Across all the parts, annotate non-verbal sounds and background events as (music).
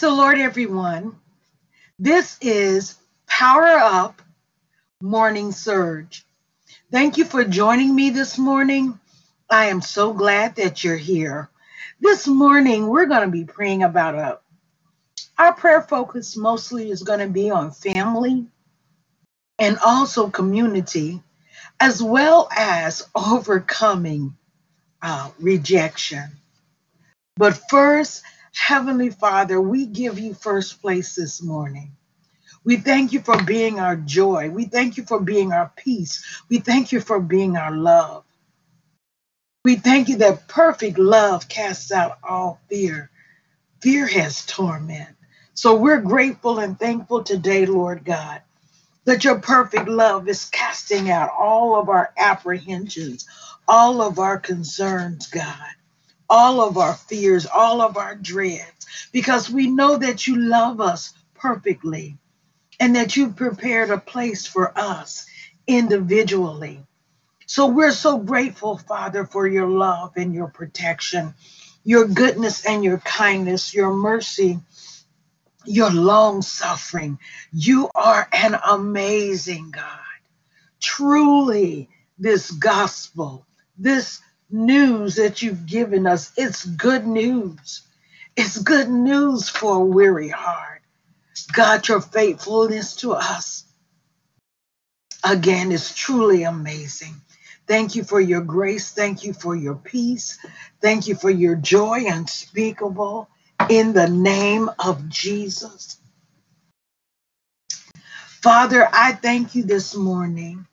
The Lord, everyone. This is Power Up Morning Surge. Thank you for joining me this morning. I am so glad that you're here. This morning, we're going to be praying about a our prayer focus mostly is going to be on family and also community, as well as overcoming uh, rejection. But first, Heavenly Father, we give you first place this morning. We thank you for being our joy. We thank you for being our peace. We thank you for being our love. We thank you that perfect love casts out all fear. Fear has torment. So we're grateful and thankful today, Lord God, that your perfect love is casting out all of our apprehensions, all of our concerns, God, all of our fears, all of our dreads, because we know that you love us perfectly and that you've prepared a place for us individually. So we're so grateful, Father, for your love and your protection, your goodness and your kindness, your mercy your long suffering. You are an amazing God. Truly, this gospel, this news that you've given us, it's good news. It's good news for a weary heart. God, your faithfulness to us, again, is truly amazing. Thank you for your grace. Thank you for your peace. Thank you for your joy unspeakable in the name of Jesus. Father, I thank you this morning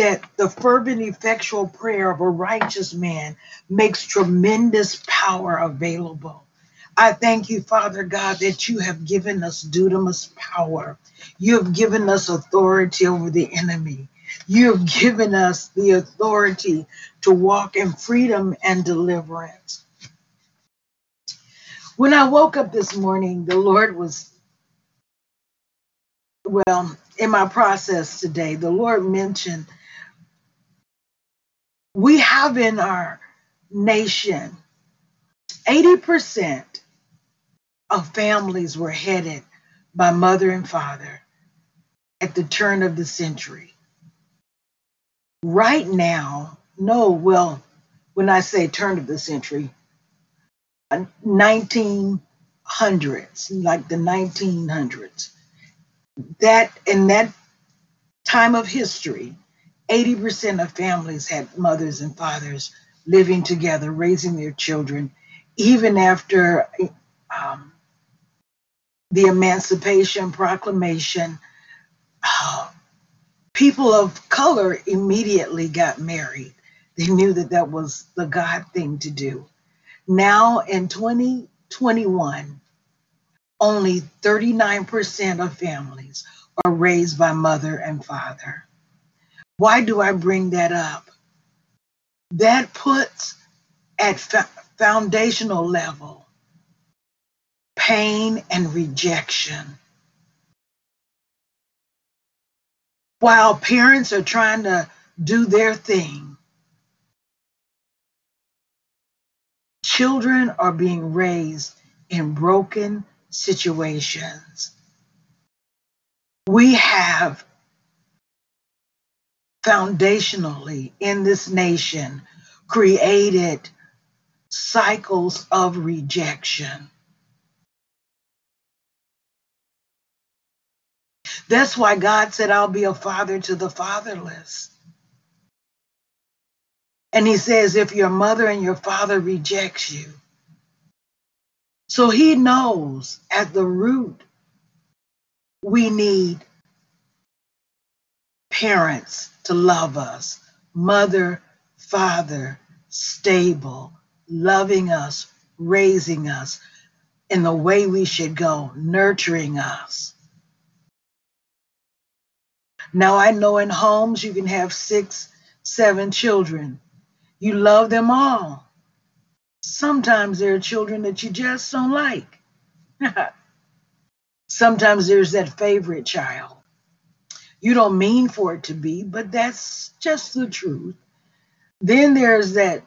that the fervent, effectual prayer of a righteous man makes tremendous power available. I thank you, Father God, that you have given us dunamis power. You have given us authority over the enemy. You have given us the authority to walk in freedom and deliverance. When I woke up this morning, the Lord was, well, in my process today, the Lord mentioned we have in our nation 80% of families were headed by mother and father at the turn of the century. Right now, no, well, when I say turn of the century, uh, 1900s, like the 1900s. That in that time of history, 80% of families had mothers and fathers living together, raising their children, even after um, the Emancipation Proclamation. Uh, people of color immediately got married. They knew that that was the God thing to do. Now in 2021, only 39% of families are raised by mother and father. Why do I bring that up? That puts at foundational level pain and rejection. While parents are trying to do their thing, Children are being raised in broken situations. We have foundationally in this nation created cycles of rejection. That's why God said, I'll be a father to the fatherless. And he says, if your mother and your father rejects you. So he knows at the root, we need parents to love us, mother, father, stable, loving us, raising us in the way we should go, nurturing us. Now, I know in homes you can have six, seven children, you love them all. Sometimes there are children that you just don't like. (laughs) Sometimes there's that favorite child. You don't mean for it to be, but that's just the truth. Then there's that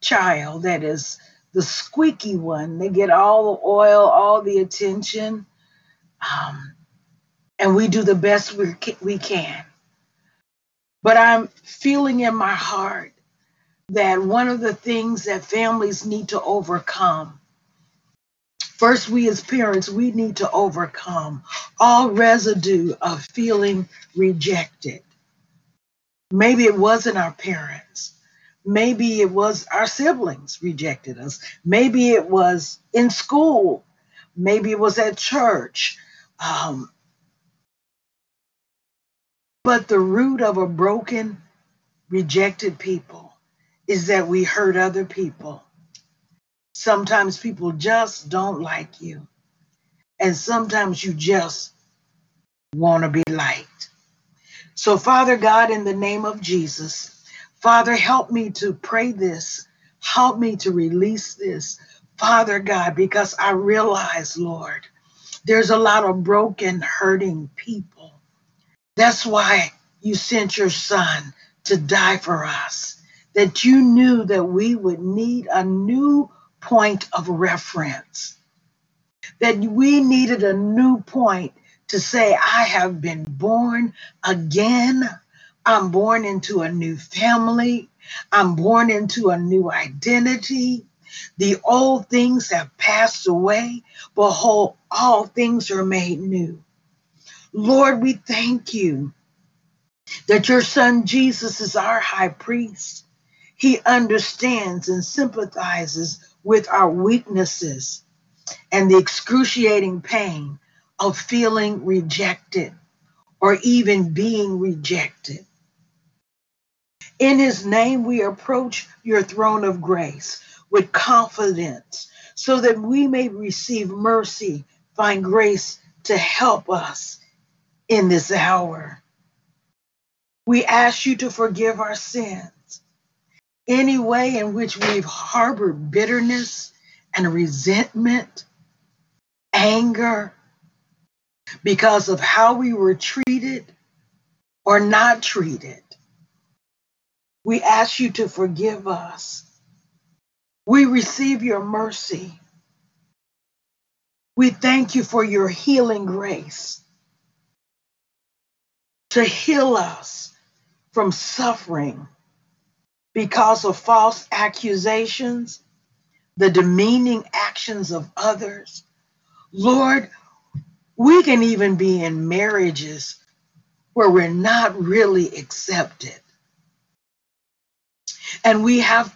child that is the squeaky one. They get all the oil, all the attention. Um, and we do the best we, we can. But I'm feeling in my heart that one of the things that families need to overcome First, we as parents, we need to overcome all residue of feeling rejected. Maybe it wasn't our parents. Maybe it was our siblings rejected us. Maybe it was in school. Maybe it was at church. Um, but the root of a broken, rejected people is that we hurt other people. Sometimes people just don't like you. And sometimes you just want to be liked. So, Father God, in the name of Jesus, Father, help me to pray this. Help me to release this, Father God, because I realize, Lord, there's a lot of broken, hurting people. That's why you sent your son to die for us, that you knew that we would need a new point of reference. That we needed a new point to say, I have been born again. I'm born into a new family. I'm born into a new identity. The old things have passed away. Behold, all things are made new. Lord, we thank you that your son Jesus is our high priest. He understands and sympathizes with our weaknesses and the excruciating pain of feeling rejected or even being rejected. In his name, we approach your throne of grace with confidence so that we may receive mercy, find grace to help us in this hour. We ask you to forgive our sins any way in which we've harbored bitterness and resentment, anger, because of how we were treated or not treated. We ask you to forgive us. We receive your mercy. We thank you for your healing grace to heal us from suffering because of false accusations, the demeaning actions of others. Lord, we can even be in marriages where we're not really accepted. And we have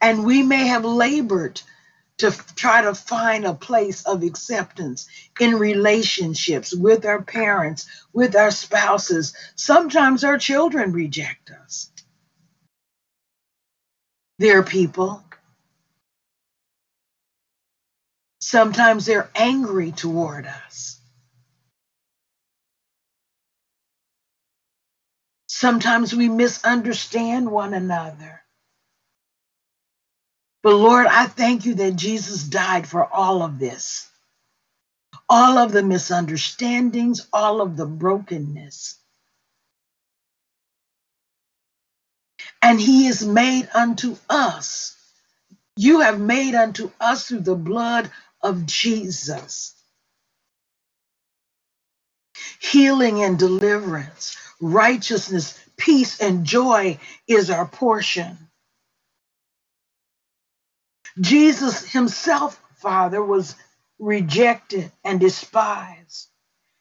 and we may have labored to try to find a place of acceptance in relationships with our parents, with our spouses. Sometimes our children reject us their people. Sometimes they're angry toward us. Sometimes we misunderstand one another. But Lord, I thank you that Jesus died for all of this. All of the misunderstandings, all of the brokenness. And he is made unto us. You have made unto us through the blood of Jesus. Healing and deliverance, righteousness, peace, and joy is our portion. Jesus himself, Father, was rejected and despised.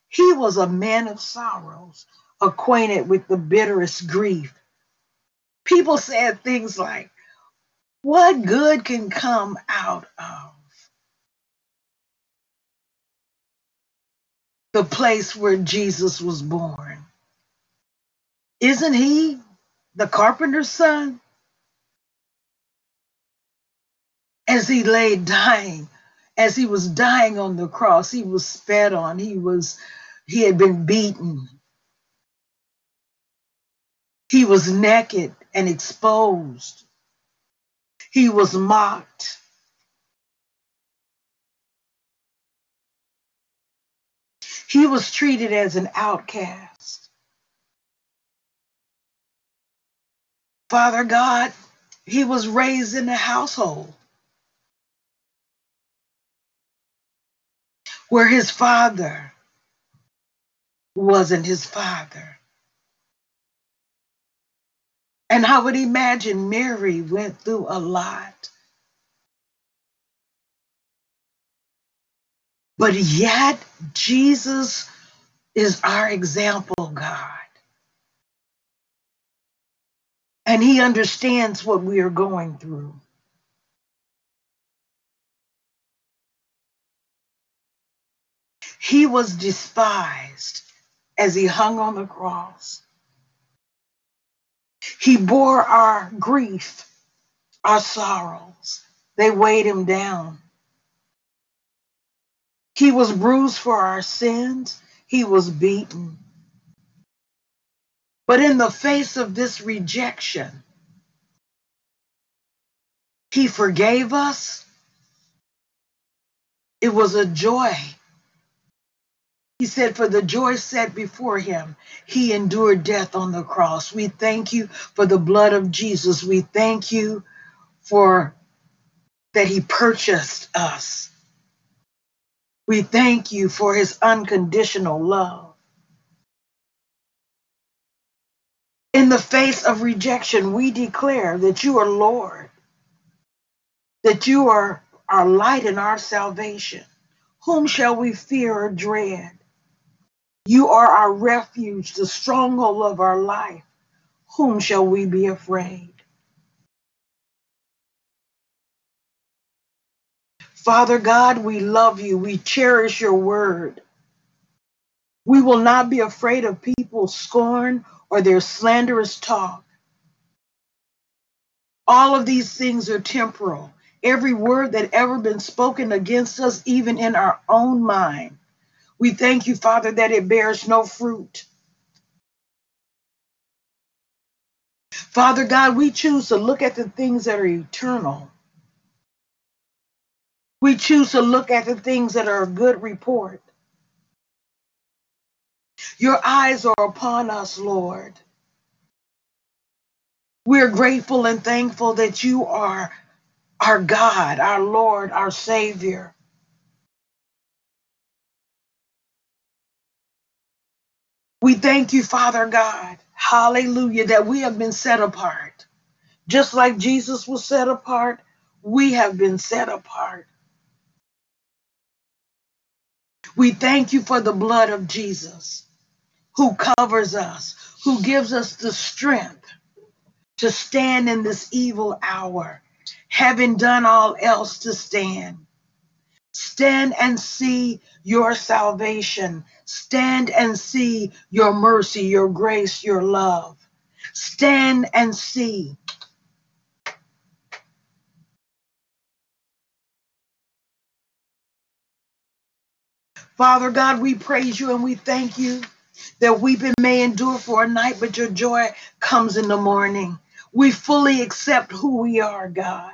He was a man of sorrows, acquainted with the bitterest grief people said things like, What good can come out of the place where Jesus was born? Isn't he the carpenter's son? As he lay dying, as he was dying on the cross, he was spat on, he was he had been beaten. He was naked and exposed. He was mocked. He was treated as an outcast. Father God, he was raised in a household where his father wasn't his father. And I would imagine Mary went through a lot. But yet, Jesus is our example, God. And he understands what we are going through. He was despised as he hung on the cross. He bore our grief, our sorrows. They weighed him down. He was bruised for our sins. He was beaten. But in the face of this rejection, he forgave us. It was a joy he said, For the joy set before him, he endured death on the cross. We thank you for the blood of Jesus. We thank you for that he purchased us. We thank you for his unconditional love. In the face of rejection, we declare that you are Lord, that you are our light and our salvation. Whom shall we fear or dread? You are our refuge, the stronghold of our life. Whom shall we be afraid? Father God, we love you. We cherish your word. We will not be afraid of people's scorn or their slanderous talk. All of these things are temporal. Every word that ever been spoken against us, even in our own mind, we thank you, Father, that it bears no fruit. Father God, we choose to look at the things that are eternal. We choose to look at the things that are a good report. Your eyes are upon us, Lord. We're grateful and thankful that you are our God, our Lord, our Savior. We thank you, Father God. Hallelujah, that we have been set apart. Just like Jesus was set apart, we have been set apart. We thank you for the blood of Jesus who covers us, who gives us the strength to stand in this evil hour, having done all else to stand. Stand and see your salvation. Stand and see your mercy, your grace, your love. Stand and see. Father God, we praise you and we thank you that weeping may endure for a night, but your joy comes in the morning. We fully accept who we are, God.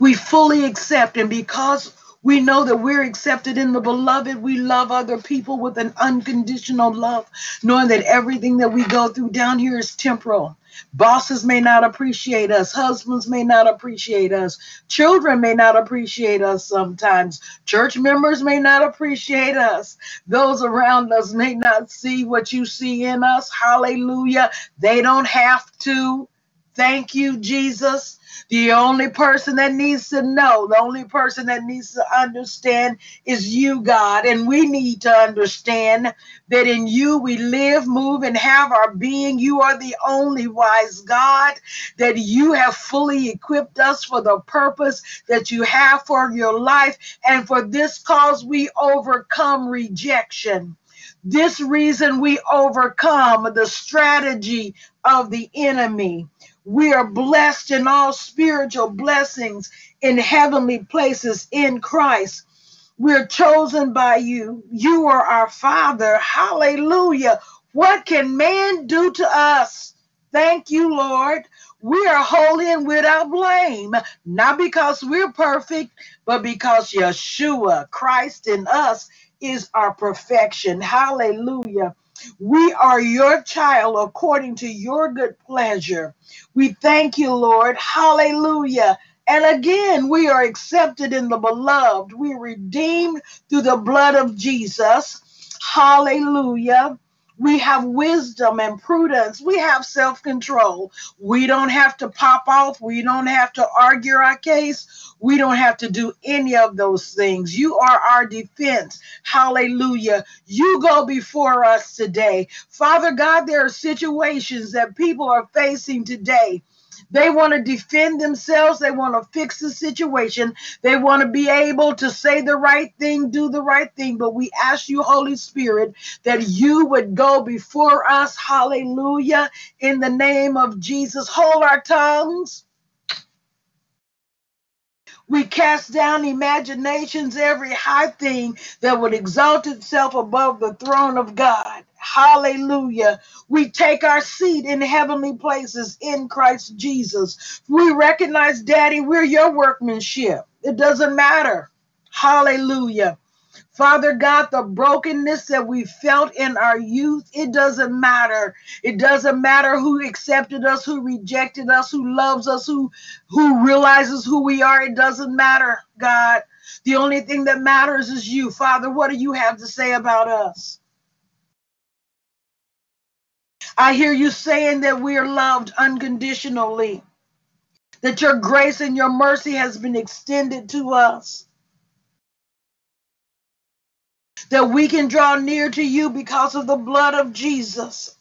We fully accept, and because we know that we're accepted in the beloved. We love other people with an unconditional love, knowing that everything that we go through down here is temporal. Bosses may not appreciate us. Husbands may not appreciate us. Children may not appreciate us sometimes. Church members may not appreciate us. Those around us may not see what you see in us. Hallelujah. They don't have to. Thank you, Jesus. The only person that needs to know, the only person that needs to understand is you, God. And we need to understand that in you we live, move, and have our being. You are the only wise God, that you have fully equipped us for the purpose that you have for your life. And for this cause, we overcome rejection. This reason we overcome the strategy of the enemy. We are blessed in all spiritual blessings in heavenly places in Christ. We're chosen by you. You are our Father. Hallelujah. What can man do to us? Thank you, Lord. We are holy and without blame, not because we're perfect, but because Yeshua, Christ in us, is our perfection. Hallelujah. We are your child according to your good pleasure. We thank you, Lord. Hallelujah. And again, we are accepted in the beloved. We redeemed through the blood of Jesus. Hallelujah. We have wisdom and prudence. We have self control. We don't have to pop off. We don't have to argue our case. We don't have to do any of those things. You are our defense. Hallelujah. You go before us today. Father God, there are situations that people are facing today they want to defend themselves. They want to fix the situation. They want to be able to say the right thing, do the right thing. But we ask you, Holy Spirit, that you would go before us. Hallelujah. In the name of Jesus, hold our tongues. We cast down imaginations, every high thing that would exalt itself above the throne of God. Hallelujah. We take our seat in heavenly places in Christ Jesus. We recognize, Daddy, we're your workmanship. It doesn't matter. Hallelujah. Father God, the brokenness that we felt in our youth, it doesn't matter. It doesn't matter who accepted us, who rejected us, who loves us, who who realizes who we are. It doesn't matter, God. The only thing that matters is you. Father, what do you have to say about us? I hear you saying that we are loved unconditionally, that your grace and your mercy has been extended to us that we can draw near to you because of the blood of Jesus,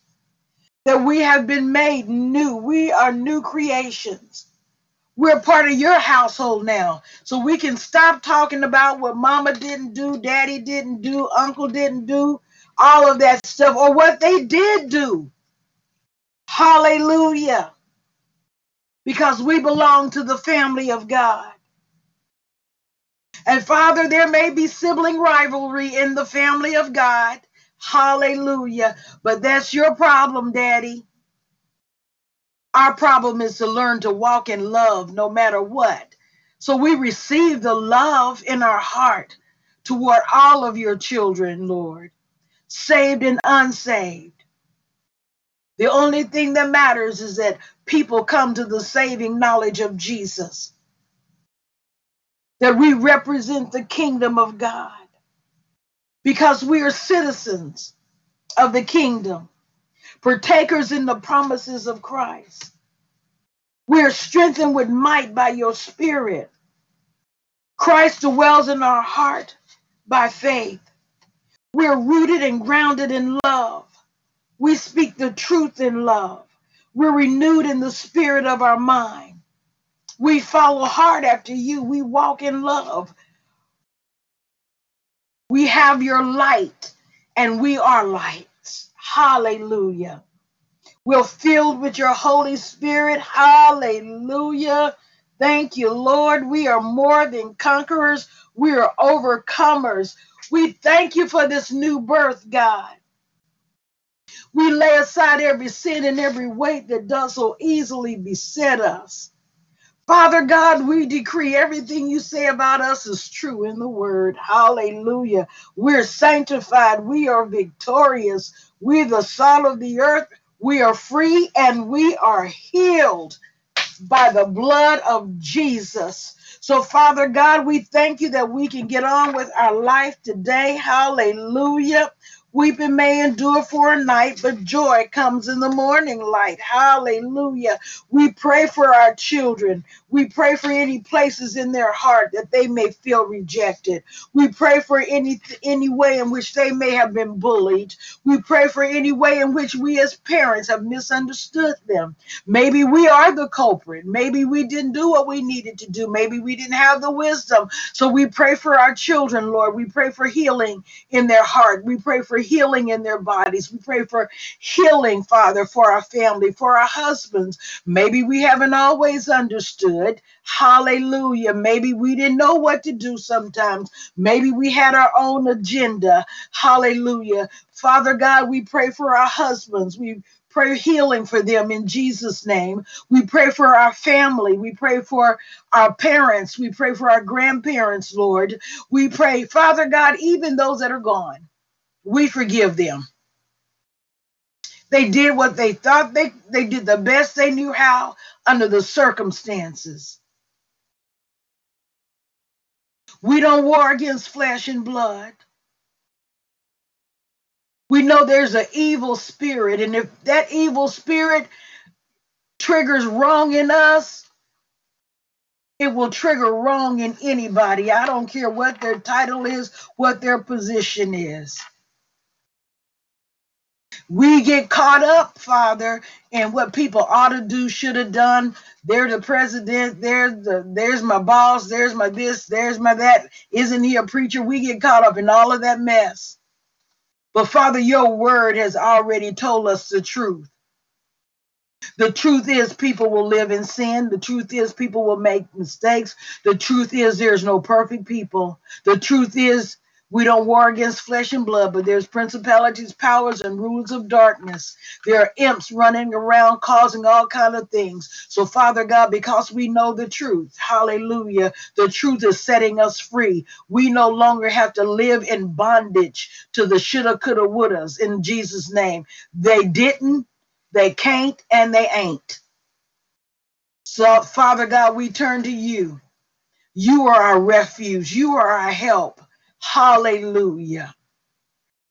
that we have been made new. We are new creations. We're part of your household now. So we can stop talking about what mama didn't do, daddy didn't do, uncle didn't do, all of that stuff, or what they did do. Hallelujah. Because we belong to the family of God. And Father, there may be sibling rivalry in the family of God. Hallelujah. But that's your problem, Daddy. Our problem is to learn to walk in love no matter what. So we receive the love in our heart toward all of your children, Lord, saved and unsaved. The only thing that matters is that people come to the saving knowledge of Jesus that we represent the kingdom of God because we are citizens of the kingdom, partakers in the promises of Christ. We are strengthened with might by your spirit. Christ dwells in our heart by faith. We are rooted and grounded in love. We speak the truth in love. We're renewed in the spirit of our mind. We follow hard after you. We walk in love. We have your light and we are lights. Hallelujah. We're filled with your Holy Spirit. Hallelujah. Thank you, Lord. We are more than conquerors. We are overcomers. We thank you for this new birth, God. We lay aside every sin and every weight that does so easily beset us. Father God, we decree everything you say about us is true in the word. Hallelujah. We're sanctified. We are victorious. We're the salt of the earth. We are free and we are healed by the blood of Jesus. So, Father God, we thank you that we can get on with our life today. Hallelujah. Weeping may endure for a night, but joy comes in the morning light. Hallelujah. We pray for our children. We pray for any places in their heart that they may feel rejected. We pray for any any way in which they may have been bullied. We pray for any way in which we as parents have misunderstood them. Maybe we are the culprit. Maybe we didn't do what we needed to do. Maybe we didn't have the wisdom. So we pray for our children, Lord. We pray for healing in their heart. We pray for healing in their bodies. We pray for healing, Father, for our family, for our husbands. Maybe we haven't always understood. Hallelujah. Maybe we didn't know what to do sometimes. Maybe we had our own agenda. Hallelujah. Father God, we pray for our husbands. We pray healing for them in Jesus' name. We pray for our family. We pray for our parents. We pray for our grandparents, Lord. We pray, Father God, even those that are gone we forgive them. They did what they thought they they did the best they knew how under the circumstances. We don't war against flesh and blood. We know there's an evil spirit, and if that evil spirit triggers wrong in us, it will trigger wrong in anybody. I don't care what their title is, what their position is. We get caught up, Father, in what people ought to do, should have done. They're the president. There's the there's my boss. There's my this. There's my that. Isn't he a preacher? We get caught up in all of that mess. But Father, your word has already told us the truth. The truth is, people will live in sin. The truth is, people will make mistakes. The truth is, there's no perfect people. The truth is, we don't war against flesh and blood, but there's principalities, powers, and rulers of darkness. There are imps running around causing all kind of things. So, Father God, because we know the truth, hallelujah, the truth is setting us free. We no longer have to live in bondage to the shoulda, coulda, wouldas in Jesus' name. They didn't, they can't, and they ain't. So, Father God, we turn to you. You are our refuge. You are our help. Hallelujah.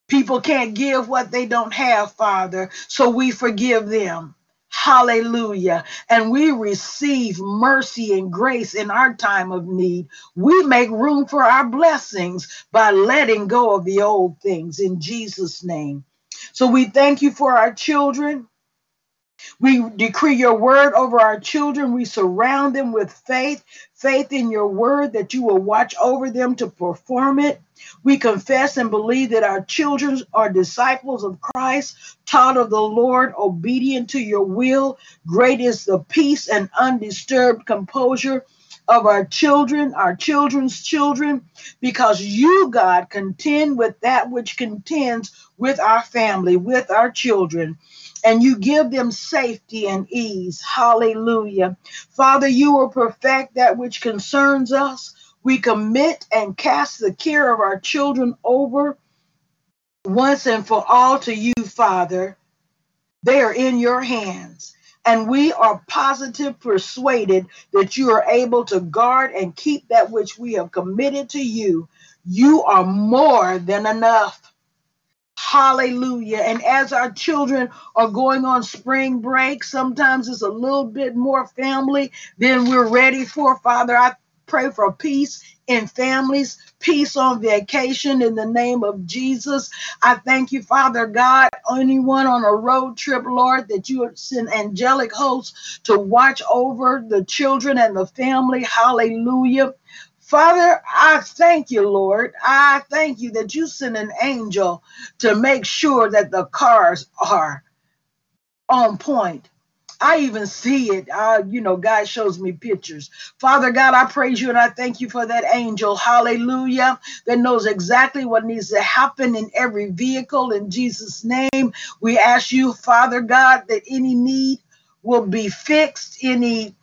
People can't give what they don't have, Father, so we forgive them. Hallelujah. And we receive mercy and grace in our time of need. We make room for our blessings by letting go of the old things in Jesus' name. So we thank you for our children. We decree your word over our children. We surround them with faith, faith in your word that you will watch over them to perform it. We confess and believe that our children are disciples of Christ, taught of the Lord, obedient to your will. Great is the peace and undisturbed composure of our children, our children's children, because you, God, contend with that which contends with our family, with our children and you give them safety and ease. Hallelujah. Father, you will perfect that which concerns us. We commit and cast the care of our children over once and for all to you, Father. They are in your hands. And we are positive, persuaded that you are able to guard and keep that which we have committed to you. You are more than enough. Hallelujah. And as our children are going on spring break, sometimes it's a little bit more family than we're ready for. Father, I pray for peace in families, peace on vacation in the name of Jesus. I thank you, Father God, anyone on a road trip, Lord, that you send angelic hosts to watch over the children and the family. Hallelujah. Father, I thank you, Lord. I thank you that you send an angel to make sure that the cars are on point. I even see it. You know, God shows me pictures. Father God, I praise you and I thank you for that angel. Hallelujah. That knows exactly what needs to happen in every vehicle. In Jesus' name, we ask you, Father God, that any need will be fixed, any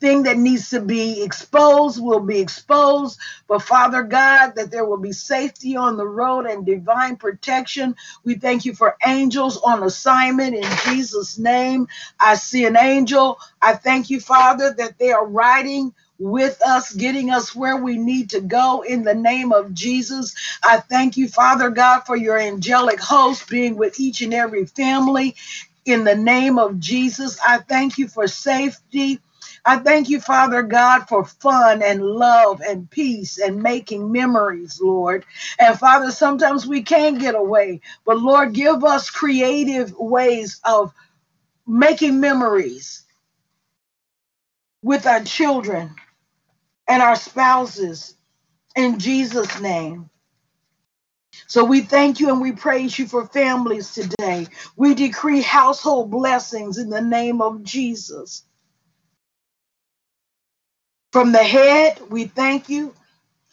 thing that needs to be exposed will be exposed. But Father God, that there will be safety on the road and divine protection. We thank you for angels on assignment in Jesus' name. I see an angel. I thank you, Father, that they are riding with us, getting us where we need to go in the name of Jesus. I thank you, Father God, for your angelic host being with each and every family in the name of Jesus. I thank you for safety. I thank you, Father God, for fun and love and peace and making memories, Lord. And Father, sometimes we can't get away, but Lord, give us creative ways of making memories with our children and our spouses in Jesus' name. So we thank you and we praise you for families today. We decree household blessings in the name of Jesus. From the head, we thank you.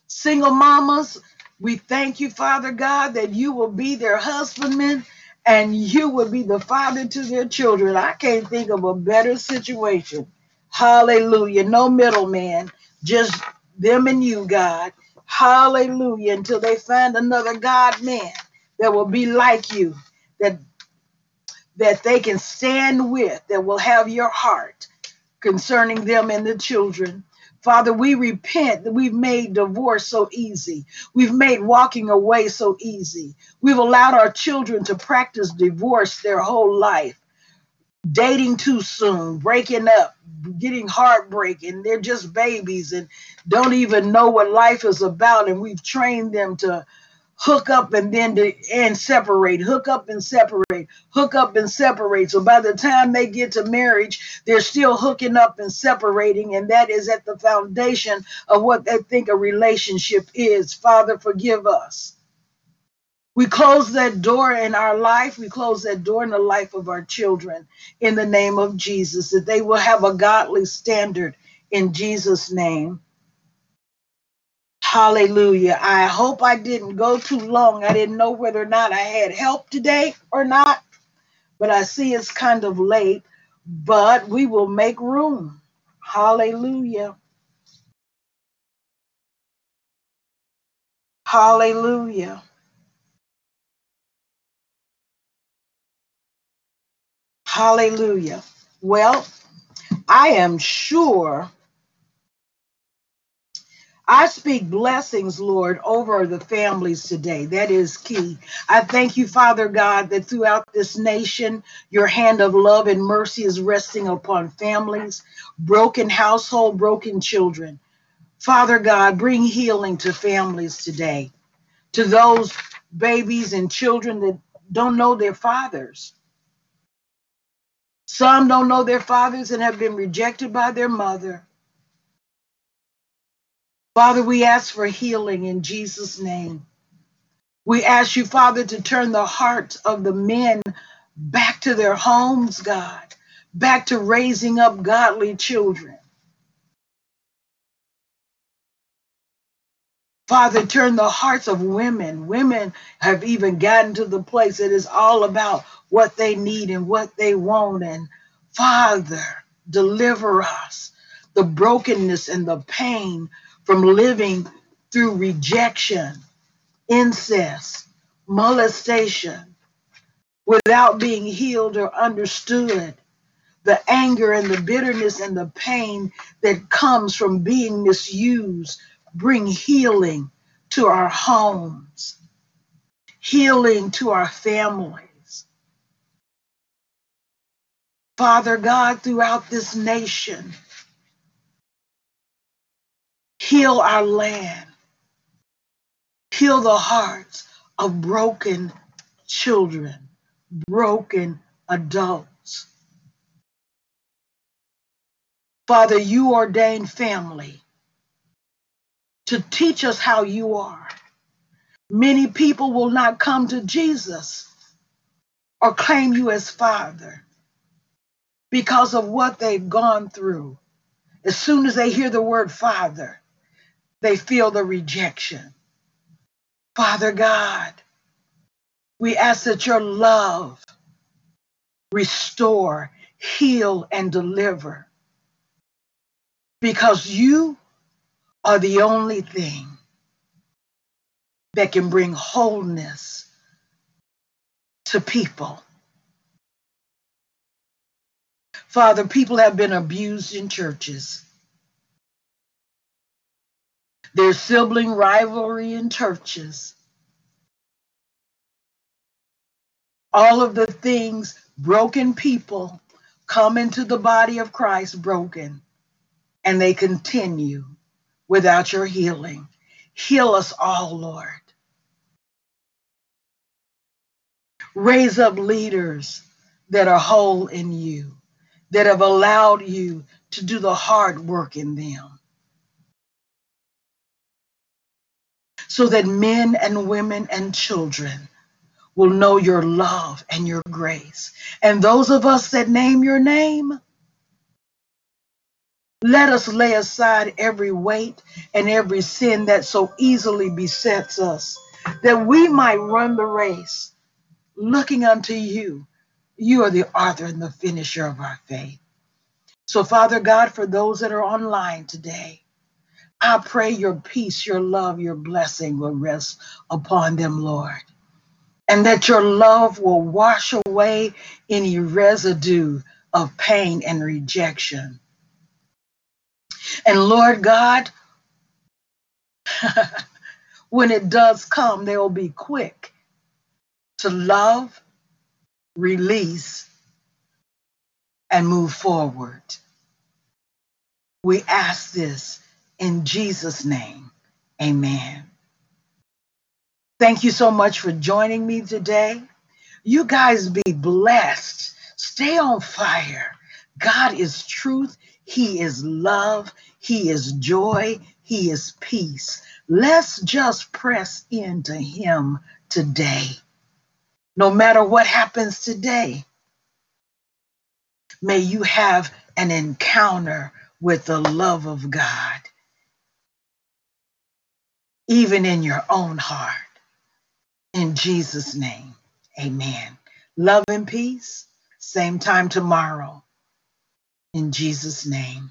Single mamas, we thank you, Father God, that you will be their husbandman and you will be the father to their children. I can't think of a better situation. Hallelujah. No middleman, just them and you, God. Hallelujah. Until they find another God man that will be like you, that that they can stand with, that will have your heart concerning them and the children. Father, we repent that we've made divorce so easy. We've made walking away so easy. We've allowed our children to practice divorce their whole life, dating too soon, breaking up, getting heartbreak, and they're just babies and don't even know what life is about. And we've trained them to hook up and then to, and separate, hook up and separate, hook up and separate. So by the time they get to marriage, they're still hooking up and separating, and that is at the foundation of what they think a relationship is. Father, forgive us. We close that door in our life. We close that door in the life of our children in the name of Jesus, that they will have a godly standard in Jesus' name. Hallelujah. I hope I didn't go too long. I didn't know whether or not I had help today or not, but I see it's kind of late, but we will make room. Hallelujah. Hallelujah. Hallelujah. Well, I am sure I speak blessings, Lord, over the families today. That is key. I thank you, Father God, that throughout this nation, your hand of love and mercy is resting upon families, broken household, broken children. Father God, bring healing to families today, to those babies and children that don't know their fathers. Some don't know their fathers and have been rejected by their mother. Father, we ask for healing in Jesus' name. We ask you, Father, to turn the hearts of the men back to their homes, God, back to raising up godly children. Father, turn the hearts of women. Women have even gotten to the place that is all about what they need and what they want. And Father, deliver us the brokenness and the pain from living through rejection, incest, molestation, without being healed or understood. The anger and the bitterness and the pain that comes from being misused bring healing to our homes, healing to our families. Father God, throughout this nation, Heal our land. Heal the hearts of broken children, broken adults. Father, you ordained family to teach us how you are. Many people will not come to Jesus or claim you as Father because of what they've gone through. As soon as they hear the word Father, they feel the rejection. Father God, we ask that your love restore, heal, and deliver because you are the only thing that can bring wholeness to people. Father, people have been abused in churches. There's sibling rivalry in churches. All of the things broken people come into the body of Christ broken, and they continue without your healing. Heal us all, Lord. Raise up leaders that are whole in you, that have allowed you to do the hard work in them. So that men and women and children will know your love and your grace. And those of us that name your name, let us lay aside every weight and every sin that so easily besets us, that we might run the race looking unto you. You are the author and the finisher of our faith. So, Father God, for those that are online today, I pray your peace, your love, your blessing will rest upon them, Lord. And that your love will wash away any residue of pain and rejection. And Lord God, (laughs) when it does come, they will be quick to love, release, and move forward. We ask this in Jesus' name. Amen. Thank you so much for joining me today. You guys be blessed. Stay on fire. God is truth. He is love. He is joy. He is peace. Let's just press into Him today. No matter what happens today, may you have an encounter with the love of God, even in your own heart. In Jesus' name, amen. Love and peace. Same time tomorrow. In Jesus' name.